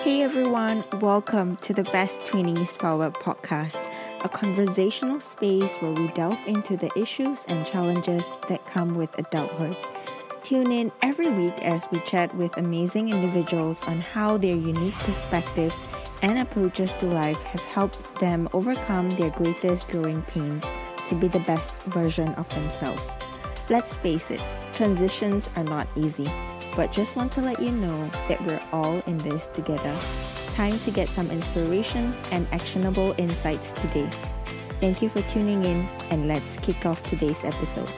Hey everyone, welcome to the Best 20s Forward podcast, a conversational space where we delve into the issues and challenges that come with adulthood. Tune in every week as we chat with amazing individuals on how their unique perspectives and approaches to life have helped them overcome their greatest growing pains to be the best version of themselves. Let's face it, transitions are not easy, but just want to let you know that we're all in this together. Time to get some inspiration and actionable insights today. Thank you for tuning in, and let's kick off today's episode.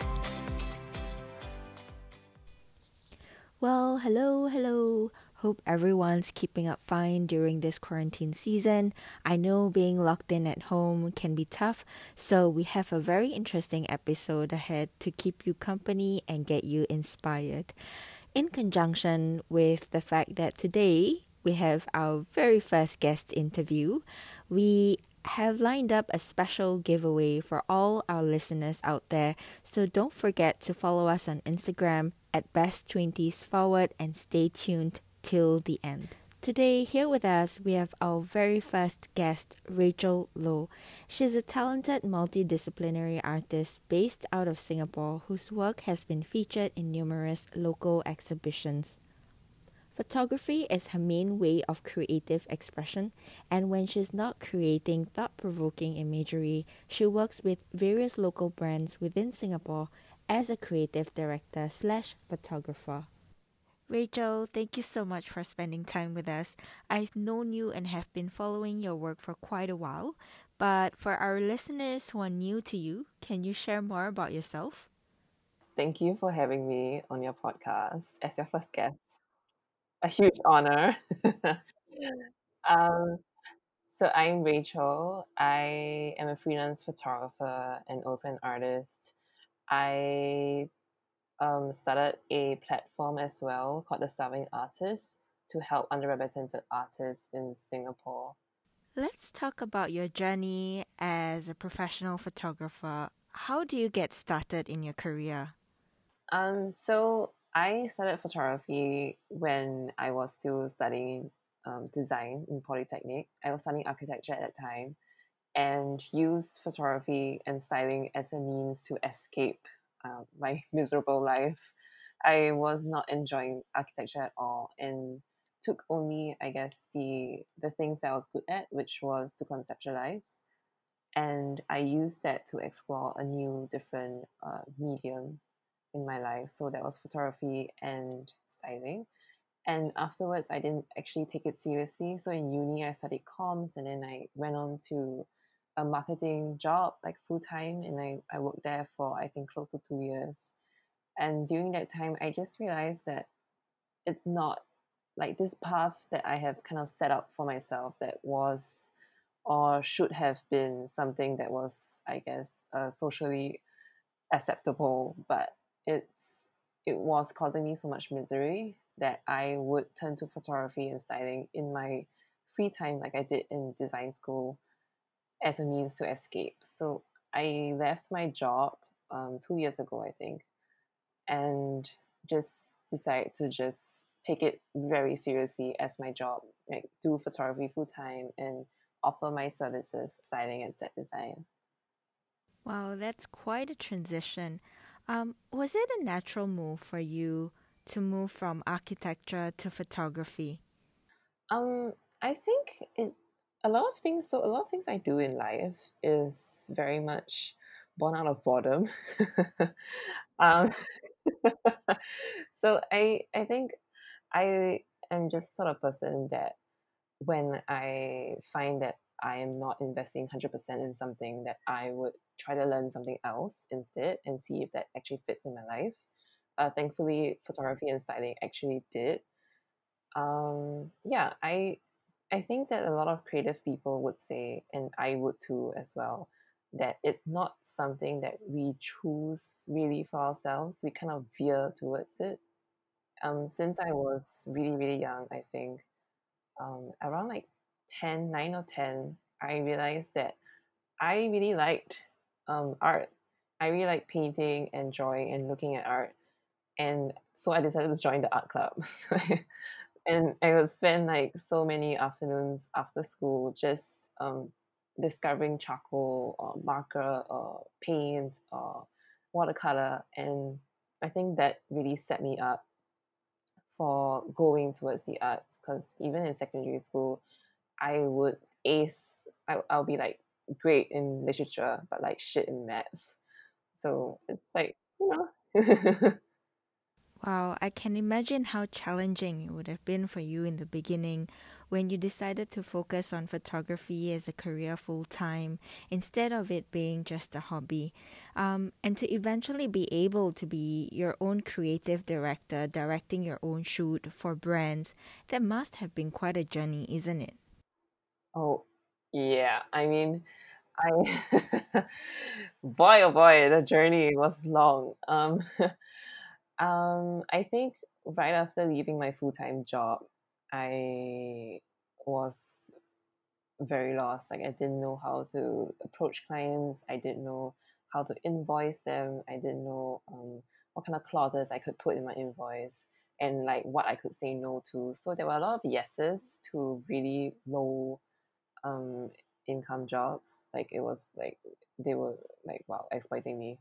Well, hello, hello. Hope everyone's keeping up fine during this quarantine season. I know being locked in at home can be tough, so we have a very interesting episode ahead to keep you company and get you inspired. In conjunction with the fact that today we have our very first guest interview, we have lined up a special giveaway for all our listeners out there. So don't forget to follow us on Instagram at Best 20s Forward and stay tuned till the end. Today, here with us, we have our very first guest, Rachel Loh. She's a talented multidisciplinary artist based out of Singapore whose work has been featured in numerous local exhibitions. Photography is her main way of creative expression, and when she's not creating thought provoking imagery, she works with various local brands within Singapore as a creative director slash photographer. Rachel, thank you so much for spending time with us. I've known you and have been following your work for quite a while, but for our listeners who are new to you, can you share more about yourself? Thank you for having me on your podcast as your first guest a huge honor. um, so I'm Rachel. I am a freelance photographer and also an artist. I um, started a platform as well called the Starving Artists to help underrepresented artists in Singapore. Let's talk about your journey as a professional photographer. How do you get started in your career? Um, so I started photography when I was still studying um, design in Polytechnic. I was studying architecture at that time and used photography and styling as a means to escape my miserable life. I was not enjoying architecture at all and took only, I guess, the the things that I was good at, which was to conceptualize. And I used that to explore a new, different uh, medium in my life. So that was photography and styling. And afterwards, I didn't actually take it seriously. So in uni, I studied comms and then I went on to a marketing job, like full time. And I, I worked there for, I think, close to two years. And during that time, I just realized that it's not like this path that I have kind of set up for myself that was or should have been something that was, I guess, uh, socially acceptable, but it's it was causing me so much misery that I would turn to photography and styling in my free time, like I did in design school, as a means to escape. So I left my job um, two years ago, I think, and just decided to just take it very seriously as my job, like do photography full time and offer my services, styling and set design. Wow, that's quite a transition. Um, was it a natural move for you to move from architecture to photography? Um, I think it a lot of things. So a lot of things I do in life is very much born out of boredom. um, so I I think I am just sort of person that when I find that I am not investing 100% in something that I would try to learn something else instead and see if that actually fits in my life. Uh, thankfully, photography and styling actually did. Um, yeah, I I think that a lot of creative people would say, and I would too as well, that it's not something that we choose really for ourselves. We kind of veer towards it. Um, since I was really really young, I think um, around like 10, 9 or 10, I realized that I really liked um, art. I really like painting and drawing and looking at art. And so I decided to join the art club. and I would spend like so many afternoons after school just um, discovering charcoal or marker or paint or watercolor and I think that really set me up for going towards the arts because even in secondary school I would ace I, I'll be like great in literature but like shit in maths. So it's like you know Wow, I can imagine how challenging it would have been for you in the beginning when you decided to focus on photography as a career full time instead of it being just a hobby. Um, and to eventually be able to be your own creative director, directing your own shoot for brands, that must have been quite a journey, isn't it? Oh, yeah. I mean, I boy oh boy, the journey was long. Um, um, I think right after leaving my full time job, I was very lost. Like I didn't know how to approach clients. I didn't know how to invoice them. I didn't know um, what kind of clauses I could put in my invoice and like what I could say no to. So there were a lot of yeses to really low um, income jobs. Like it was like they were like wow exploiting me,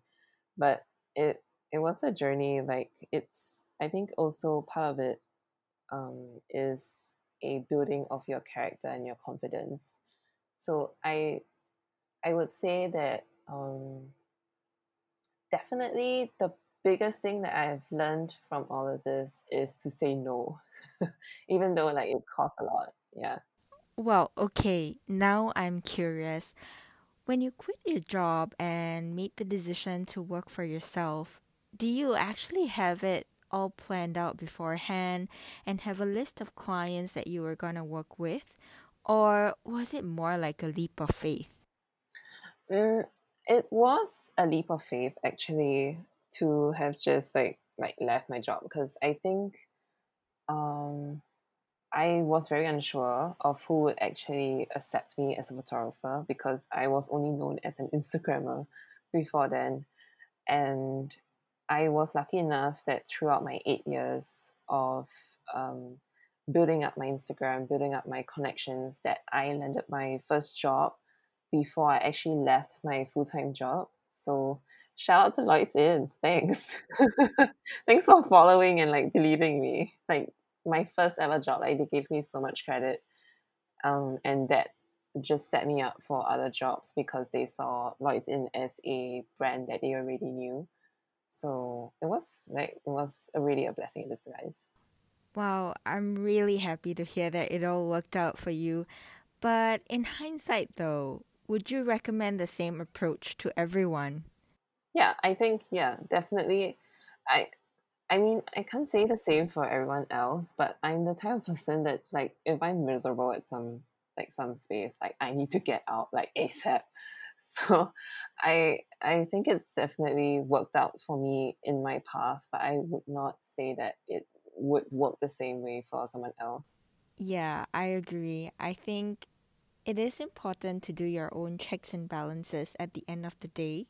but it it was a journey. Like it's I think also part of it um, is a building of your character and your confidence. So I I would say that um, definitely the biggest thing that I've learned from all of this is to say no, even though like it costs a lot. Yeah. Well, okay, now I'm curious. When you quit your job and made the decision to work for yourself, do you actually have it all planned out beforehand and have a list of clients that you were going to work with? Or was it more like a leap of faith? Mm, it was a leap of faith actually to have just like like left my job because I think um I was very unsure of who would actually accept me as a photographer because I was only known as an Instagrammer before then. And I was lucky enough that throughout my eight years of um, building up my Instagram, building up my connections, that I landed my first job before I actually left my full time job. So shout out to Lloyd's Inn. Thanks. Thanks for following and like believing me. Like my first ever job. Like they gave me so much credit, um, and that just set me up for other jobs because they saw Lloyd's Inn as a brand that they already knew. So it was like it was a really a blessing in disguise. Wow, I'm really happy to hear that it all worked out for you. But in hindsight, though, would you recommend the same approach to everyone? Yeah, I think yeah, definitely. I I mean, I can't say the same for everyone else, but I'm the type of person that like if I'm miserable at some like some space, like I need to get out like ASAP. So I I think it's definitely worked out for me in my path, but I would not say that it would work the same way for someone else. Yeah, I agree. I think it is important to do your own checks and balances at the end of the day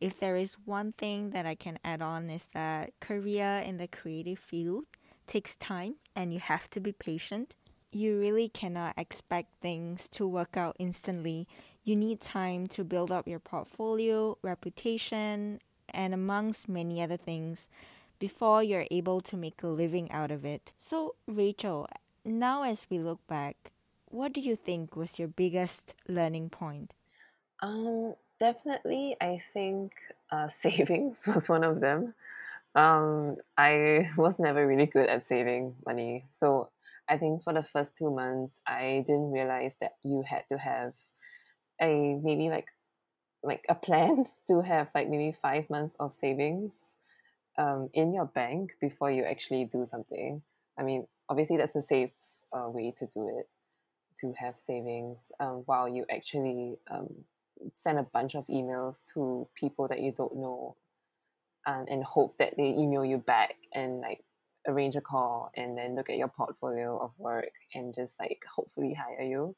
if there is one thing that I can add on is that career in the creative field takes time and you have to be patient. You really cannot expect things to work out instantly. You need time to build up your portfolio, reputation, and amongst many other things before you're able to make a living out of it. So, Rachel, now as we look back, what do you think was your biggest learning point? Um, Definitely, I think uh, savings was one of them. Um, I was never really good at saving money. So I think for the first two months, I didn't realize that you had to have a maybe like like a plan to have like maybe five months of savings um, in your bank before you actually do something. I mean, obviously that's a safe uh, way to do it to have savings um, while you actually um, send a bunch of emails to people that you don't know and, and hope that they email you back and like arrange a call and then look at your portfolio of work and just like hopefully hire you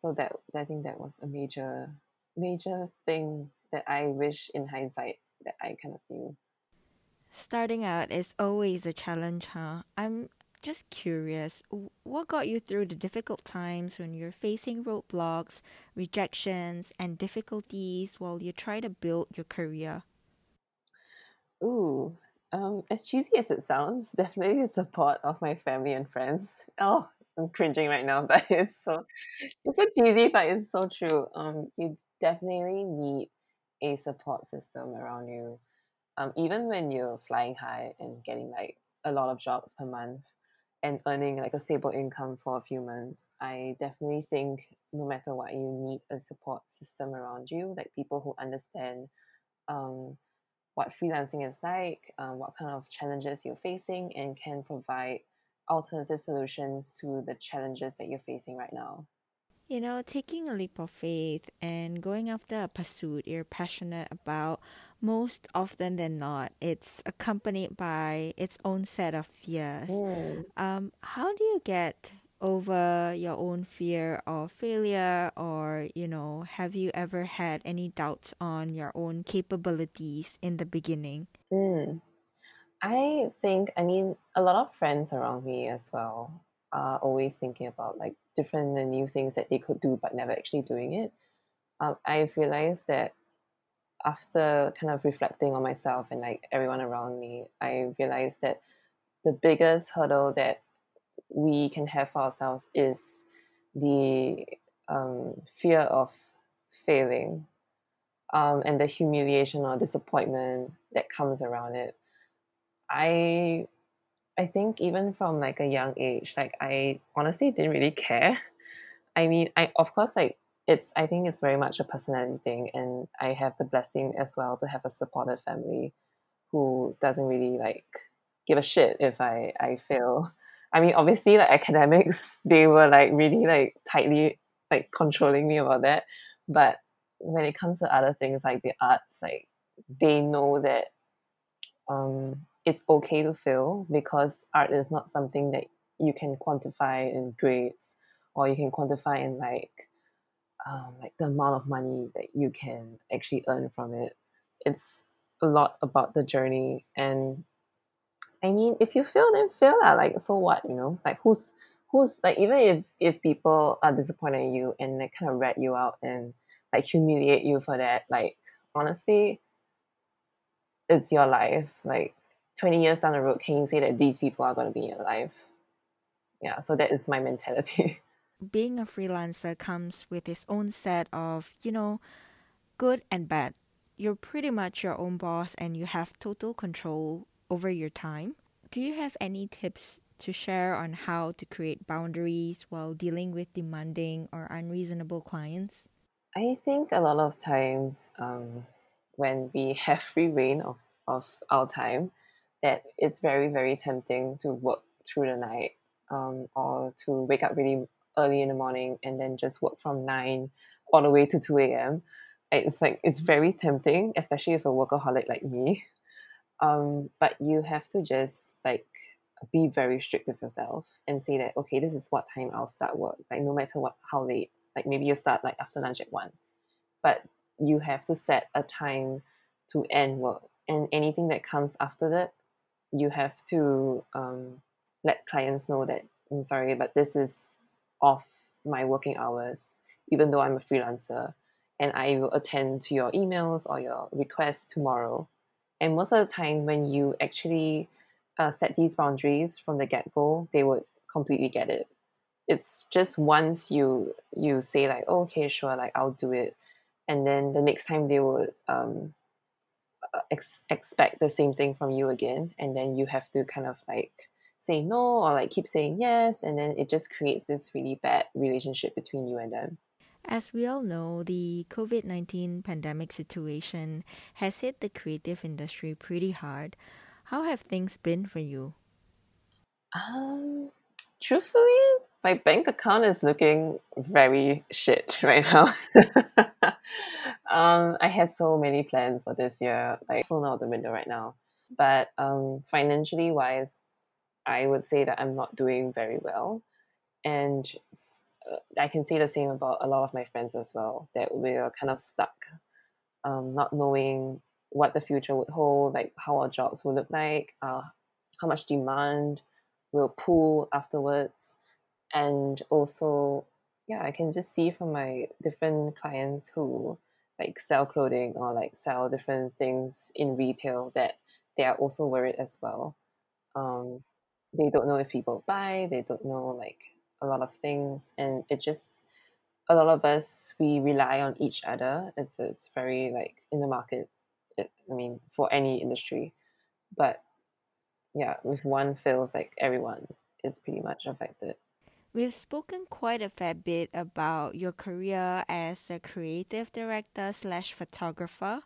so that i think that was a major major thing that i wish in hindsight that i kind of knew starting out is always a challenge huh i'm just curious, what got you through the difficult times when you're facing roadblocks, rejections, and difficulties while you try to build your career? Ooh, um, as cheesy as it sounds, definitely the support of my family and friends. Oh, I'm cringing right now, but it's so it's so cheesy, but it's so true. Um, you definitely need a support system around you. Um, even when you're flying high and getting like a lot of jobs per month and earning like a stable income for a few months, I definitely think no matter what, you need a support system around you, like people who understand um, what freelancing is like, um, what kind of challenges you're facing, and can provide alternative solutions to the challenges that you're facing right now. You know, taking a leap of faith and going after a pursuit you're passionate about, most often than not, it's accompanied by its own set of fears. Mm. Um, how do you get over your own fear of failure, or, you know, have you ever had any doubts on your own capabilities in the beginning? Mm. I think, I mean, a lot of friends around me as well are always thinking about like different and new things that they could do but never actually doing it. Um, I've realized that after kind of reflecting on myself and like everyone around me, I realized that the biggest hurdle that we can have for ourselves is the um, fear of failing um, and the humiliation or disappointment that comes around it. I I think even from like a young age, like I honestly didn't really care. I mean, I of course like it's I think it's very much a personality thing and I have the blessing as well to have a supportive family who doesn't really like give a shit if I I fail. I mean obviously like academics they were like really like tightly like controlling me about that. But when it comes to other things like the arts, like they know that um it's okay to fail because art is not something that you can quantify in grades or you can quantify in like um, like the amount of money that you can actually earn from it. It's a lot about the journey and I mean if you fail then fail like so what, you know? Like who's who's like even if if people are disappointed in you and they kind of rat you out and like humiliate you for that, like honestly it's your life. Like 20 years down the road, can you say that these people are going to be in your life? Yeah, so that is my mentality. Being a freelancer comes with its own set of, you know, good and bad. You're pretty much your own boss and you have total control over your time. Do you have any tips to share on how to create boundaries while dealing with demanding or unreasonable clients? I think a lot of times um, when we have free reign of, of our time, that it's very very tempting to work through the night um, or to wake up really early in the morning and then just work from 9 all the way to 2 a.m it's like it's very tempting especially if a workaholic like me. Um, but you have to just like be very strict with yourself and say that okay this is what time i'll start work like no matter what how late. Like maybe you start like after lunch at 1 but you have to set a time to end work. And anything that comes after that you have to um, let clients know that I'm sorry, but this is off my working hours, even though I'm a freelancer, and I will attend to your emails or your requests tomorrow. And most of the time, when you actually uh, set these boundaries from the get go, they would completely get it. It's just once you you say like, oh, okay, sure, like I'll do it, and then the next time they would um, ex- expect the same thing from you again and then you have to kind of like say no or like keep saying yes and then it just creates this really bad relationship between you and them as we all know, the COVID 19 pandemic situation has hit the creative industry pretty hard. How have things been for you? Um, truthfully, my bank account is looking very shit right now. um, I had so many plans for this year, like thrown out the window right now. But um, financially wise, I would say that I'm not doing very well, and uh, I can say the same about a lot of my friends as well. That we're kind of stuck, um, not knowing what the future would hold, like how our jobs will look like, uh, how much demand will pull afterwards and also yeah I can just see from my different clients who like sell clothing or like sell different things in retail that they are also worried as well. Um they don't know if people buy they don't know like a lot of things and it just a lot of us we rely on each other. It's it's very like in the market it, i mean for any industry. But yeah if one fails like everyone is pretty much affected We've spoken quite a fair bit about your career as a creative director slash photographer,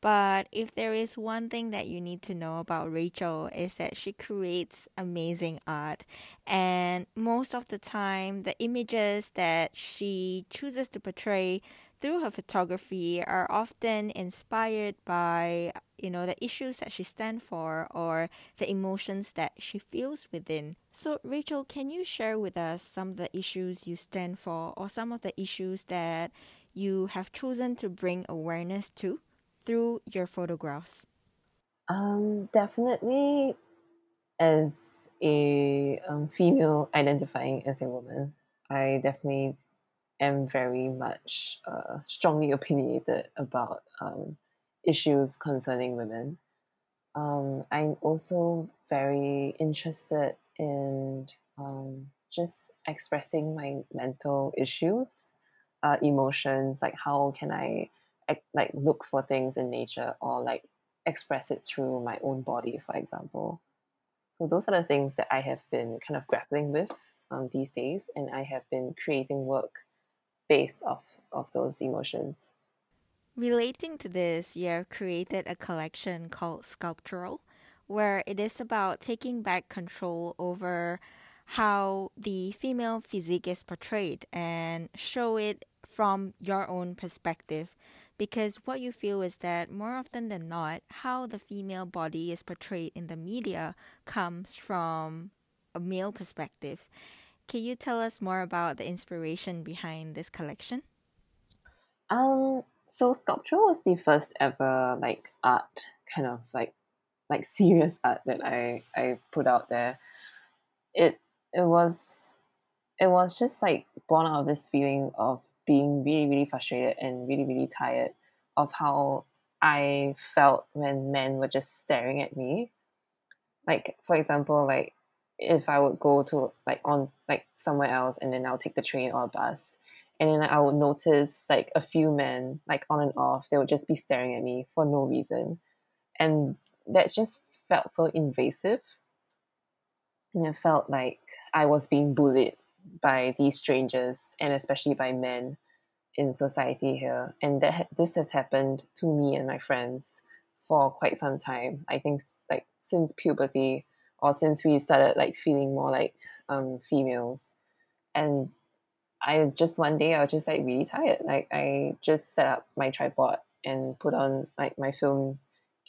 but if there is one thing that you need to know about Rachel is that she creates amazing art. And most of the time the images that she chooses to portray through her photography are often inspired by you know the issues that she stands for or the emotions that she feels within. So rachel can you share with us some of the issues you stand for or some of the issues that you have chosen to bring awareness to through your photographs? Um definitely as a um, female identifying as a woman i definitely am very much uh, strongly opinionated about um, issues concerning women. Um, I'm also very interested in um, just expressing my mental issues, uh, emotions, like how can I like look for things in nature or like express it through my own body, for example. So those are the things that I have been kind of grappling with um, these days, and I have been creating work based off of those emotions. Relating to this, you have created a collection called Sculptural, where it is about taking back control over how the female physique is portrayed and show it from your own perspective. Because what you feel is that more often than not, how the female body is portrayed in the media comes from a male perspective. Can you tell us more about the inspiration behind this collection? Um, so sculpture was the first ever like art kind of like like serious art that I I put out there. It it was it was just like born out of this feeling of being really really frustrated and really really tired of how I felt when men were just staring at me. Like for example, like if I would go to like on like somewhere else and then I'll take the train or bus. And then I would notice like a few men like on and off they would just be staring at me for no reason. And that just felt so invasive. And it felt like I was being bullied by these strangers and especially by men in society here. And that this has happened to me and my friends for quite some time. I think like since puberty or since we started like feeling more like um, females. And I just one day I was just like really tired. Like I just set up my tripod and put on like my film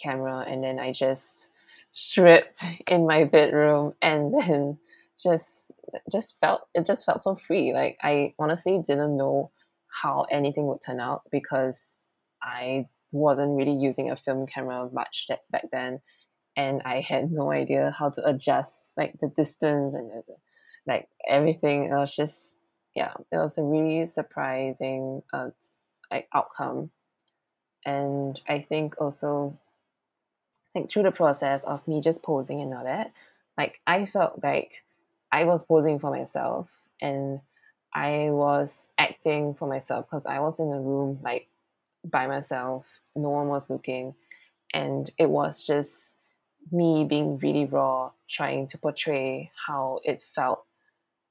camera and then I just stripped in my bedroom and then just just felt it just felt so free. Like I honestly didn't know how anything would turn out because I wasn't really using a film camera much that back then and I had no idea how to adjust like the distance and the, like everything. It was just yeah, it was a really surprising uh, like outcome, and I think also like through the process of me just posing and all that, like I felt like I was posing for myself and I was acting for myself because I was in a room like by myself, no one was looking, and it was just me being really raw, trying to portray how it felt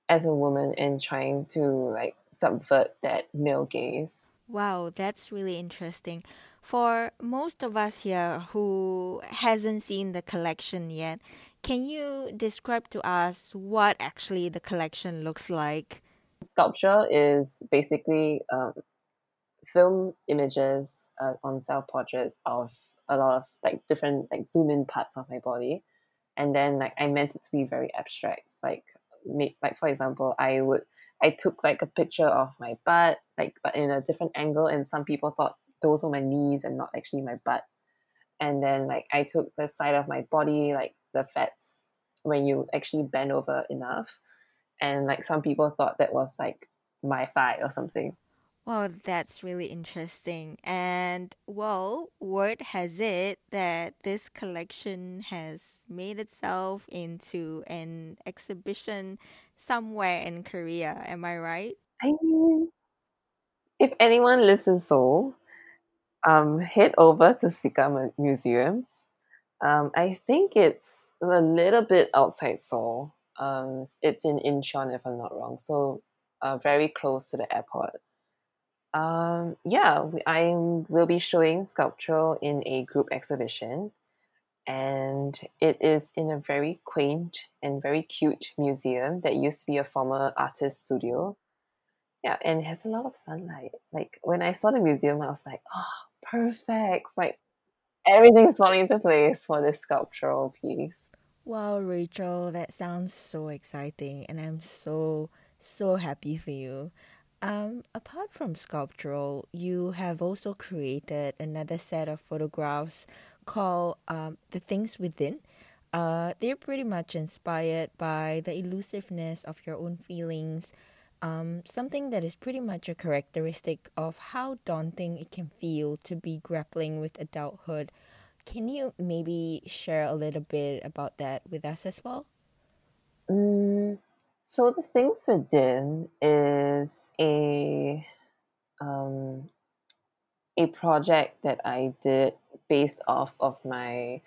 as a woman and trying to like subvert that male gaze. Wow, that's really interesting. For most of us here who hasn't seen the collection yet, can you describe to us what actually the collection looks like? Sculpture is basically um, film images uh, on self portraits of a lot of like different like zoom in parts of my body. And then like i meant it to be very abstract. Like me like for example i would i took like a picture of my butt like but in a different angle and some people thought those were my knees and not actually my butt. And then like i took the side of my body like the fats when you actually bend over enough. And like some people thought that was like my thigh or something Wow, that's really interesting. And well, word has it that this collection has made itself into an exhibition somewhere in Korea. Am I right? i mean if anyone lives in seoul um head over to sika museum um i think it's a little bit outside seoul um it's in incheon if i'm not wrong so uh, very close to the airport um, yeah, I will be showing sculptural in a group exhibition, and it is in a very quaint and very cute museum that used to be a former artist studio. Yeah, and it has a lot of sunlight. Like when I saw the museum, I was like, oh, perfect! Like everything's falling into place for this sculptural piece. Wow, Rachel, that sounds so exciting, and I'm so, so happy for you. Um, apart from sculptural, you have also created another set of photographs called um, The Things Within. Uh, they're pretty much inspired by the elusiveness of your own feelings, um, something that is pretty much a characteristic of how daunting it can feel to be grappling with adulthood. Can you maybe share a little bit about that with us as well? Mm, so the things within is a um, a project that I did based off of my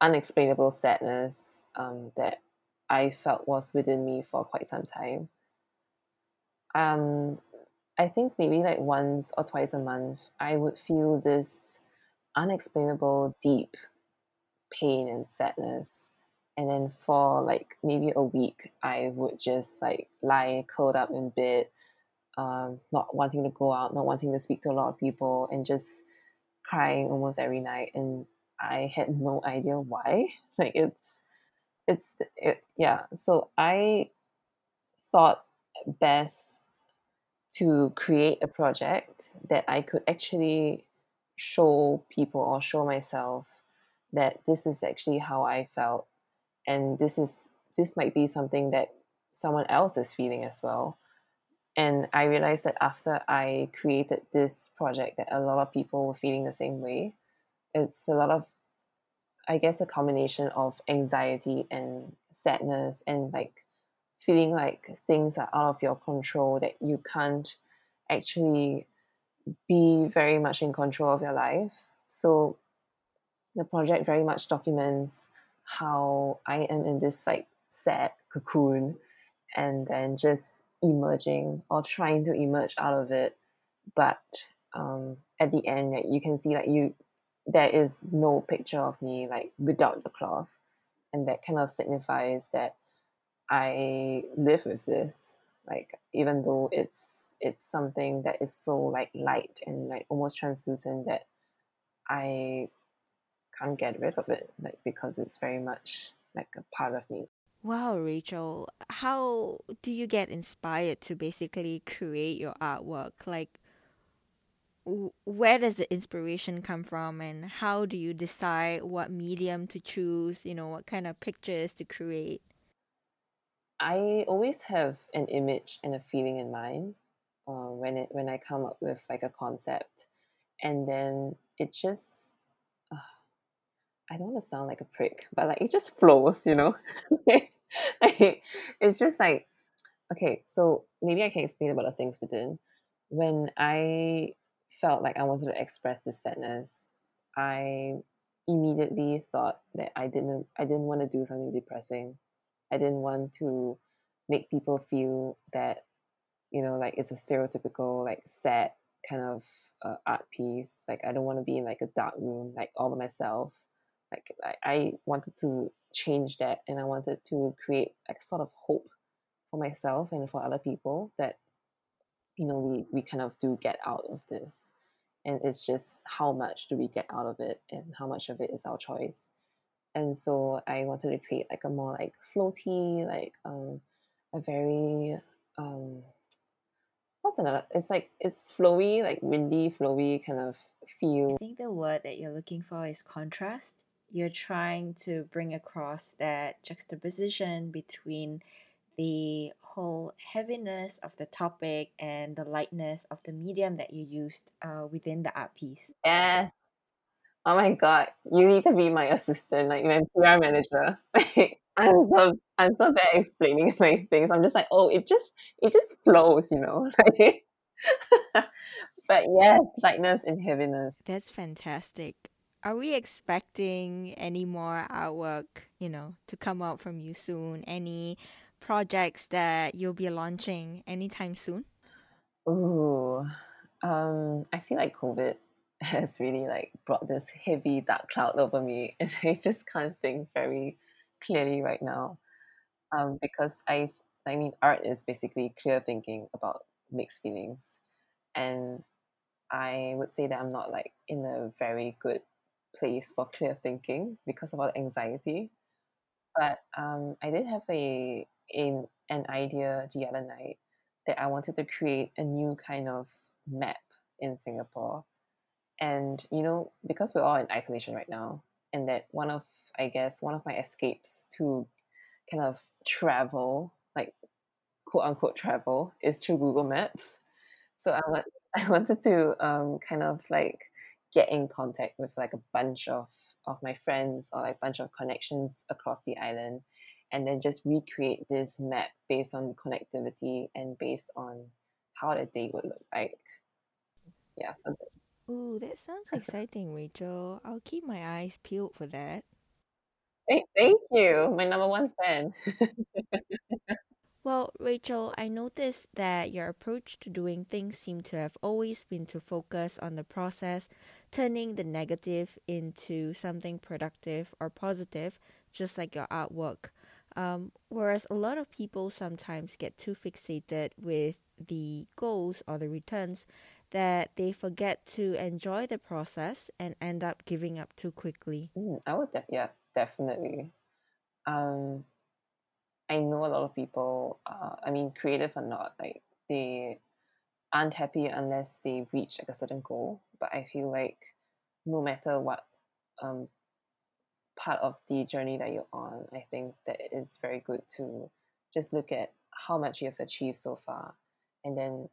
unexplainable sadness um, that I felt was within me for quite some time. Um, I think maybe like once or twice a month, I would feel this unexplainable, deep pain and sadness. And then for like maybe a week, I would just like lie curled up in bed, um, not wanting to go out, not wanting to speak to a lot of people, and just crying almost every night. And I had no idea why. Like it's, it's, it, yeah. So I thought best to create a project that I could actually show people or show myself that this is actually how I felt and this is this might be something that someone else is feeling as well. And I realized that after I created this project that a lot of people were feeling the same way. It's a lot of I guess a combination of anxiety and sadness and like feeling like things are out of your control that you can't actually be very much in control of your life. So the project very much documents how I am in this like sad cocoon and then just emerging or trying to emerge out of it. But um, at the end you can see like you there is no picture of me like without the cloth. And that kind of signifies that I live with this like even though it's it's something that is so like light and like almost translucent that I can't get rid of it like because it's very much like a part of me Wow, Rachel, how do you get inspired to basically create your artwork? Like, where does the inspiration come from, and how do you decide what medium to choose? You know, what kind of pictures to create? I always have an image and a feeling in mind uh, when it when I come up with like a concept, and then it just I don't want to sound like a prick, but like it just flows, you know. it's just like okay, so maybe I can explain about the things within. When I felt like I wanted to express this sadness, I immediately thought that I didn't I didn't want to do something depressing. I didn't want to make people feel that you know like it's a stereotypical like sad kind of uh, art piece. Like I don't want to be in like a dark room like all by myself. Like I, I wanted to change that and I wanted to create like a sort of hope for myself and for other people that you know we we kind of do get out of this. And it's just how much do we get out of it and how much of it is our choice. And so i wanted to create like a more like floaty like um a very um what's another it's like it's flowy like windy flowy kind of feel. I think the word that you're looking for is contrast. You're trying to bring across that juxtaposition between the whole heaviness of the topic and the lightness of the medium that you used uh, within the art piece. Yes. Oh my god, you need to be my assistant, like my PR manager. I'm so I'm so bad at explaining my things. I'm just like, oh, it just it just flows, you know. but yes, lightness and heaviness. That's fantastic. Are we expecting any more artwork, you know, to come out from you soon? Any projects that you'll be launching anytime soon? Ooh, um, I feel like COVID has really like brought this heavy dark cloud over me, and I just can't think very clearly right now. Um, because I, I mean, art is basically clear thinking about mixed feelings, and I would say that I'm not like in a very good place for clear thinking because of all the anxiety. But um, I did have a in an idea the other night that I wanted to create a new kind of map in Singapore. And, you know, because we're all in isolation right now, and that one of, I guess, one of my escapes to kind of travel, like quote unquote travel, is through Google Maps. So I, want, I wanted to um, kind of like get in contact with like a bunch of, of my friends or like a bunch of connections across the island and then just recreate this map based on connectivity and based on how the day would look like. Yeah, so Ooh, that sounds exciting, Rachel. I'll keep my eyes peeled for that. Thank, thank you, my number one fan. well, Rachel, I noticed that your approach to doing things seemed to have always been to focus on the process, turning the negative into something productive or positive, just like your artwork. Um, whereas a lot of people sometimes get too fixated with the goals or the returns that they forget to enjoy the process and end up giving up too quickly. Mm, I would, de- yeah, definitely. Um, I know a lot of people. Uh, I mean, creative or not, like they aren't happy unless they reach like a certain goal. But I feel like no matter what um, part of the journey that you're on, I think that it's very good to just look at how much you have achieved so far. And then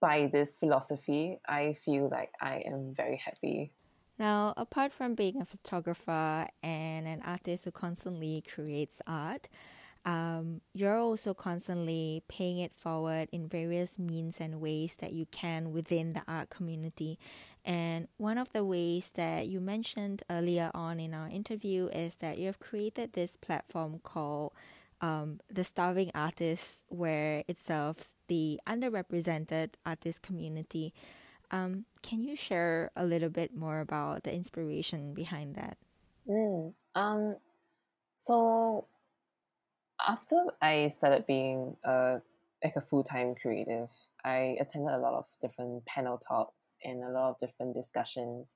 by this philosophy, I feel like I am very happy. Now, apart from being a photographer and an artist who constantly creates art, um, you're also constantly paying it forward in various means and ways that you can within the art community. And one of the ways that you mentioned earlier on in our interview is that you have created this platform called um, the Starving Artists, where it serves the underrepresented artist community. Um, can you share a little bit more about the inspiration behind that? Mm, um, so after I started being a like a full time creative, I attended a lot of different panel talks and a lot of different discussions,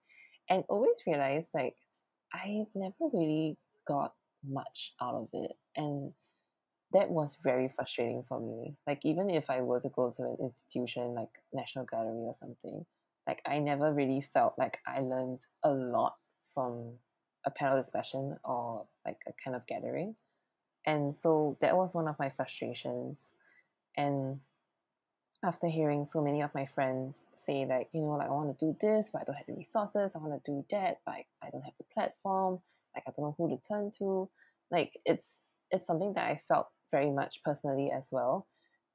and always realized like I never really got much out of it, and that was very frustrating for me. Like even if I were to go to an institution like National Gallery or something, like I never really felt like I learned a lot from a panel discussion or like a kind of gathering and so that was one of my frustrations. And after hearing so many of my friends say like you know like i want to do this but i don't have the resources. I want to do that but i don't have the platform. Like i don't know who to turn to. Like it's it's something that i felt very much personally as well.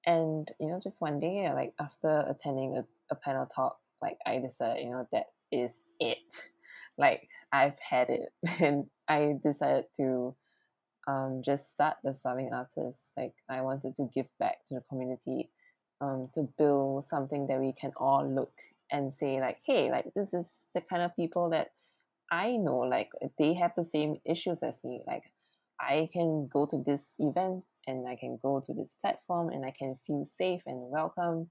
And you know just one day uh, like after attending a, a panel talk like i decided you know that is it. Like i've had it. And i decided to um, just start the starving artists. Like I wanted to give back to the community, um, to build something that we can all look and say like, hey, like this is the kind of people that I know. Like they have the same issues as me. Like I can go to this event and I can go to this platform and I can feel safe and welcome,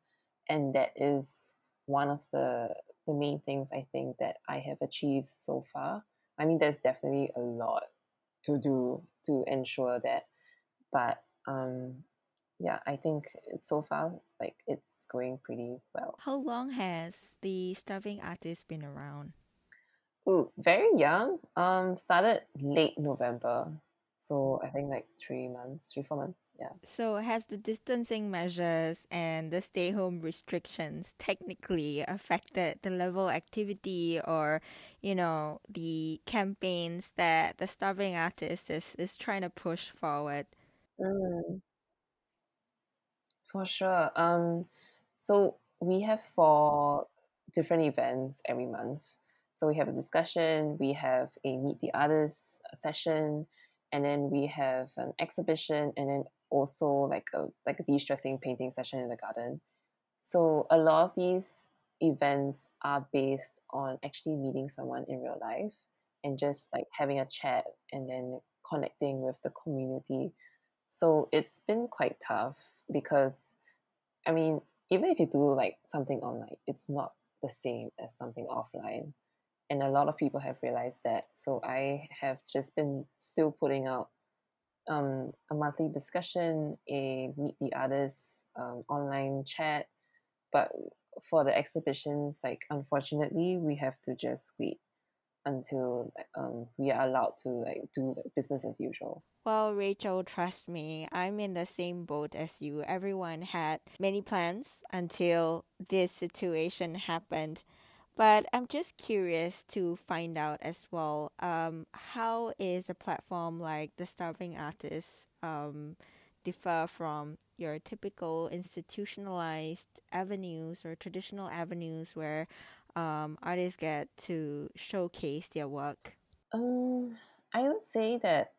and that is one of the the main things I think that I have achieved so far. I mean, there's definitely a lot to do to ensure that but um yeah i think so far like it's going pretty well how long has the starving artist been around Ooh, very young. Um, started late November. So I think like three months, three, four months. Yeah. So has the distancing measures and the stay home restrictions technically affected the level of activity or, you know, the campaigns that the starving artist is, is trying to push forward? Mm. For sure. Um, so we have four different events every month. So we have a discussion, we have a meet the artists session, and then we have an exhibition, and then also like a like a de-stressing painting session in the garden. So a lot of these events are based on actually meeting someone in real life and just like having a chat and then connecting with the community. So it's been quite tough because I mean, even if you do like something online, it's not the same as something offline. And a lot of people have realized that. So I have just been still putting out um, a monthly discussion, a meet the artists um, online chat. But for the exhibitions, like unfortunately, we have to just wait until um, we are allowed to like do like business as usual. Well, Rachel, trust me, I'm in the same boat as you. Everyone had many plans until this situation happened. But I'm just curious to find out as well um, how is a platform like the Starving Artists um, differ from your typical institutionalized avenues or traditional avenues where um, artists get to showcase their work? Um, I would say that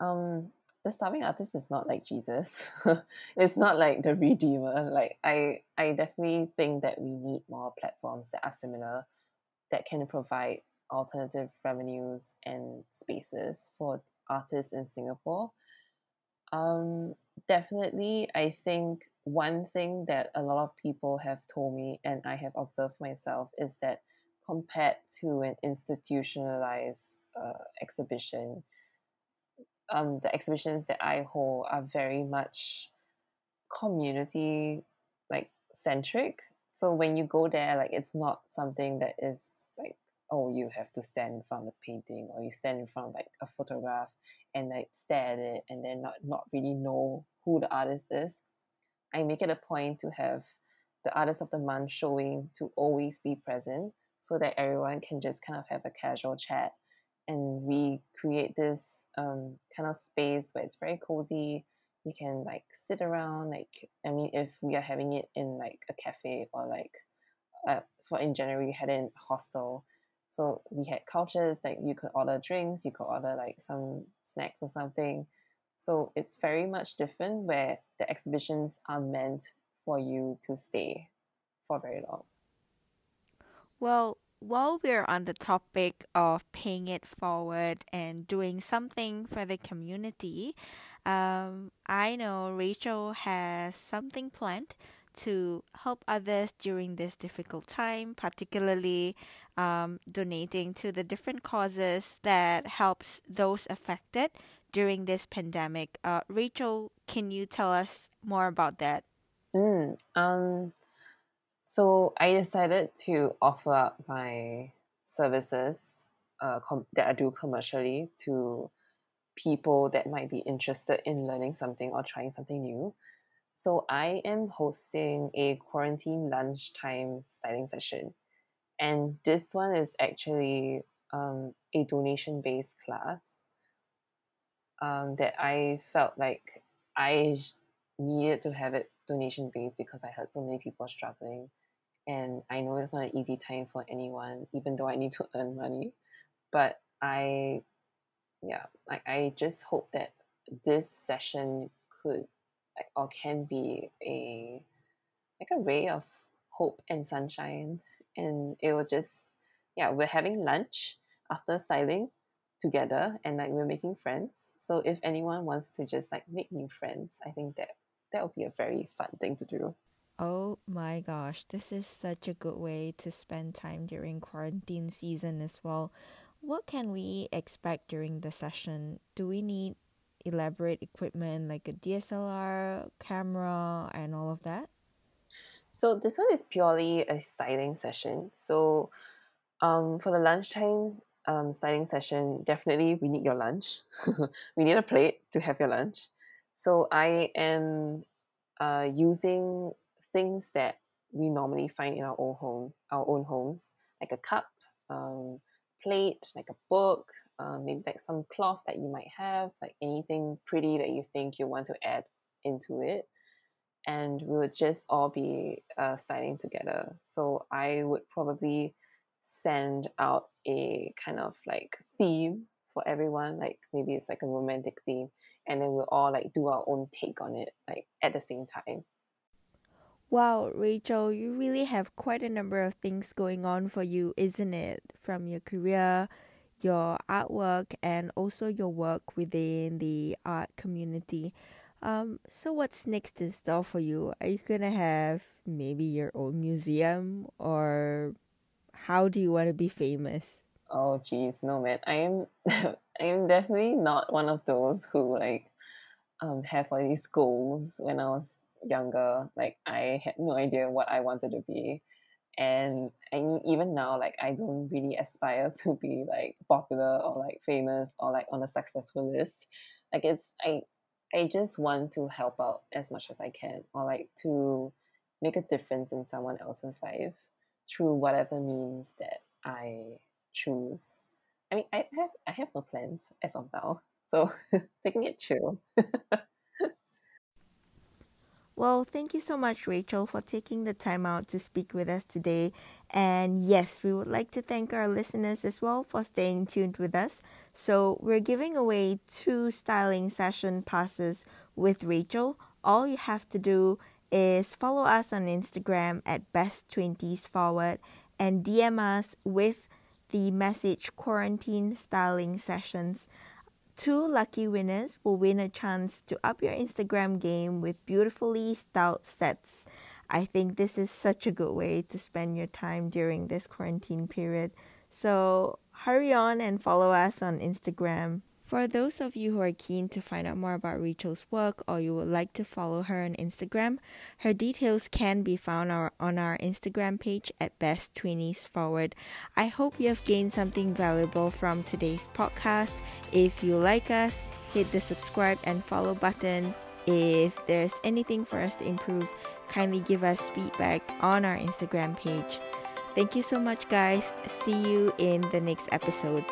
um, the starving artist is not like Jesus. it's not like the redeemer. Like I, I definitely think that we need more platforms that are similar, that can provide alternative revenues and spaces for artists in Singapore. Um, definitely, I think one thing that a lot of people have told me and I have observed myself is that compared to an institutionalized uh, exhibition, um, the exhibitions that I hold are very much community like centric. So when you go there, like it's not something that is like oh you have to stand in front of a painting or you stand in front of like a photograph and like stare at it and then not not really know who the artist is I make it a point to have the artist of the month showing to always be present so that everyone can just kind of have a casual chat and we create this um, kind of space where it's very cozy. You can like sit around like i mean if we are having it in like a cafe or like uh, for in january we had it in a hostel. So we had couches like you could order drinks you could order like some snacks or something. So it's very much different where the exhibitions are meant for you to stay for very long. Well, while we're on the topic of paying it forward and doing something for the community, um, I know Rachel has something planned to help others during this difficult time, particularly um, donating to the different causes that helps those affected during this pandemic. Uh, Rachel, can you tell us more about that? Mm, um, so I decided to offer up my services uh, com- that I do commercially to people that might be interested in learning something or trying something new. So I am hosting a quarantine lunchtime styling session. And this one is actually um, a donation based class um, that I felt like I needed to have it donation based because I heard so many people struggling. And I know it's not an easy time for anyone, even though I need to earn money. But I, yeah, I, I just hope that this session could or can be a like a ray of hope and sunshine. And it will just, yeah, we're having lunch after styling together and like we're making friends. So if anyone wants to just like make new friends, I think that that would be a very fun thing to do. Oh my gosh, this is such a good way to spend time during quarantine season as well. What can we expect during the session? Do we need elaborate equipment like a DSLR, camera, and all of that? So this one is purely a styling session. So Um, for the lunchtime um, styling session, definitely we need your lunch. we need a plate to have your lunch. So I am uh, using things that we normally find in our own home, our own homes, like a cup, um, plate, like a book, um, maybe like some cloth that you might have, like anything pretty that you think you want to add into it. And we would just all be uh, styling together. So I would probably send out a kind of like theme for everyone, like maybe it's like a romantic theme, and then we'll all like do our own take on it, like at the same time. Wow, Rachel, you really have quite a number of things going on for you, isn't it? From your career, your artwork, and also your work within the art community. Um, so what's next in store for you? Are you gonna have maybe your own museum, or how do you want to be famous? Oh, geez, no, man. I am, I am definitely not one of those who like, um, have all these goals when I was younger, like I had no idea what I wanted to be. And I mean, even now, like I don't really aspire to be like popular or like famous or like on a successful list. Like it's I I just want to help out as much as I can or like to make a difference in someone else's life through whatever means that I choose. I mean I have I have no plans as of now. So taking it chill. Well, thank you so much, Rachel, for taking the time out to speak with us today. And yes, we would like to thank our listeners as well for staying tuned with us. So, we're giving away two styling session passes with Rachel. All you have to do is follow us on Instagram at best20s forward and DM us with the message quarantine styling sessions. Two lucky winners will win a chance to up your Instagram game with beautifully styled sets. I think this is such a good way to spend your time during this quarantine period. So hurry on and follow us on Instagram. For those of you who are keen to find out more about Rachel's work or you would like to follow her on Instagram, her details can be found on our Instagram page at Best Twenties Forward. I hope you have gained something valuable from today's podcast. If you like us, hit the subscribe and follow button. If there's anything for us to improve, kindly give us feedback on our Instagram page. Thank you so much, guys. See you in the next episode.